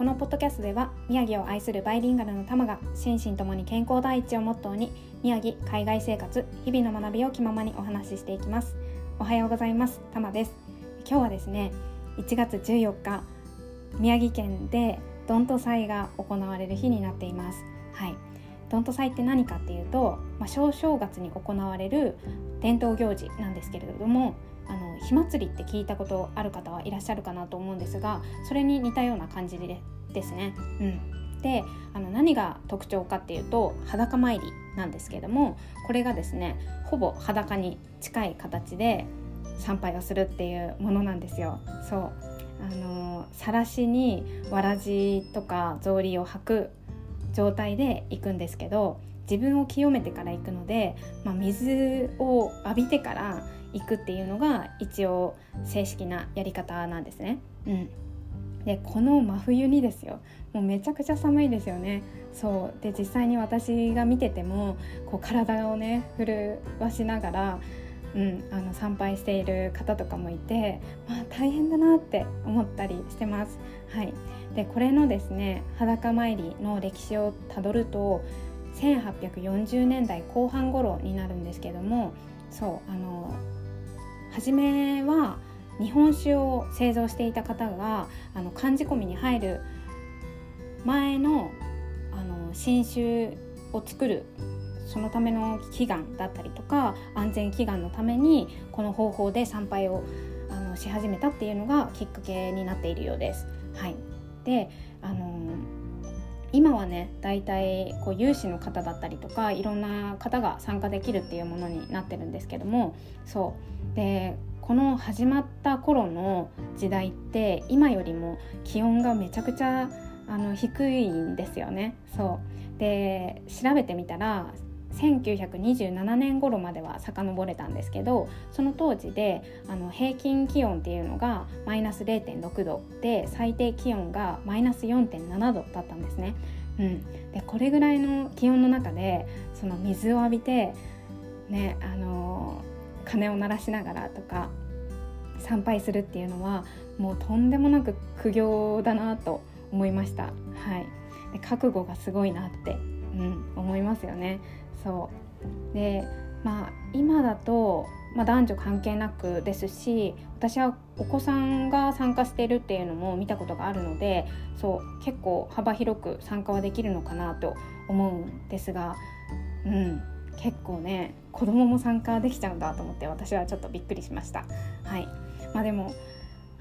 このポッドキャストでは宮城を愛するバイリンガルのタマが心身ともに健康第一をモットーに宮城海外生活日々の学びを気ままにお話ししていきます。おはようございます。タマです。今日はですね1月14日宮城県でどんと祭が行われる日になっています。はい。どんと祭って何かっていうと、まあ、小正月に行われる伝統行事なんですけれどもあの火祭りって聞いたことある方はいらっしゃるかなと思うんですがそれに似たような感じでですね。うん、であの何が特徴かっていうと裸参りなんですけどもこれがですねほぼ裸に近い形で参拝をするっていうものなんですよ。そうあの晒しにわらじとか草履を履く状態で行くんですけど自分を清めてから行くので、まあ、水を浴びてから行くっていうのが一応正式なやり方なんですね。うん、でこの真冬にですよ。もうめちゃくちゃ寒いですよね。そう。で実際に私が見ててもこう体をね震わしながら、うん、あの参拝している方とかもいて、まあ、大変だなって思ったりしてます。はい、でこれのですね裸参りの歴史をたどると1840年代後半頃になるんですけどもそうあの初めは日本酒を製造していた方があの漢字込みに入る前のあの新酒を作るそのための祈願だったりとか安全祈願のためにこの方法で参拝をあのし始めたっていうのがきっかけになっているようです。はい、であの今はね大体こう有志の方だったりとかいろんな方が参加できるっていうものになってるんですけどもそうでこの始まった頃の時代って今よりも気温がめちゃくちゃあの低いんですよね。そうで調べてみたら1927年頃までは遡れたんですけどその当時であの平均気温っていうのがマイナス0.6度で最低気温がマイナス4.7度だったんですね。うん、でこれぐらいの気温の中でその水を浴びてねあの鐘を鳴らしながらとか参拝するっていうのはもうとんでもなく苦行だなと思いました。はい、で覚悟がすごいなって、うん、思いますよね。そうでまあ今だと、まあ、男女関係なくですし私はお子さんが参加してるっていうのも見たことがあるのでそう結構幅広く参加はできるのかなと思うんですが、うん、結構ね子供も参加できちゃうんだと思って私はちょっとびっくりしました。はいまあ、でも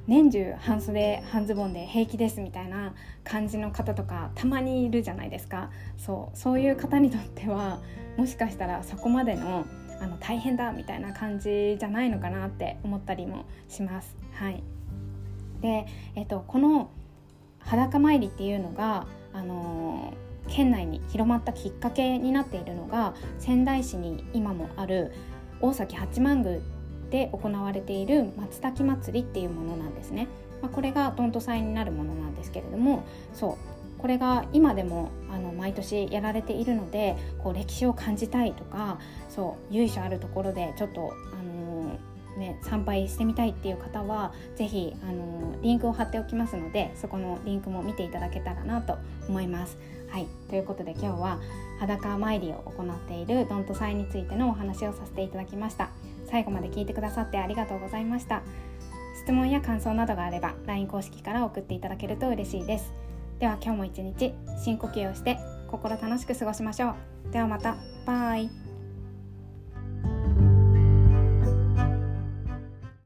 年中半袖半ズボンで平気ですみたいな感じの方とかたまにいるじゃないですかそうそういう方にとってはもしかしたらそこまでのあの大変だみたいな感じじゃないのかなって思ったりもします。はい、で、えっと、この裸参りっていうのが、あのー、県内に広まったきっかけになっているのが仙台市に今もある大崎八幡宮で行われている松滝祭りっていうものなんですね。まあ、これがどんと祭になるものなんですけれどもそうこれが今でもあの毎年やられているのでこう歴史を感じたいとかそう由緒あるところでちょっと、あのー、ね、参拝してみたいっていう方は是非、あのー、リンクを貼っておきますのでそこのリンクも見ていただけたらなと思います。はい、ということで今日は裸参りを行っているドント祭についてのお話をさせていただきました。最後まで聞いてくださってありがとうございました。質問や感想などがあれば LINE 公式から送っていただけると嬉しいです。では今日も一日深呼吸をして心楽しく過ごしましょう。ではまた。バイ。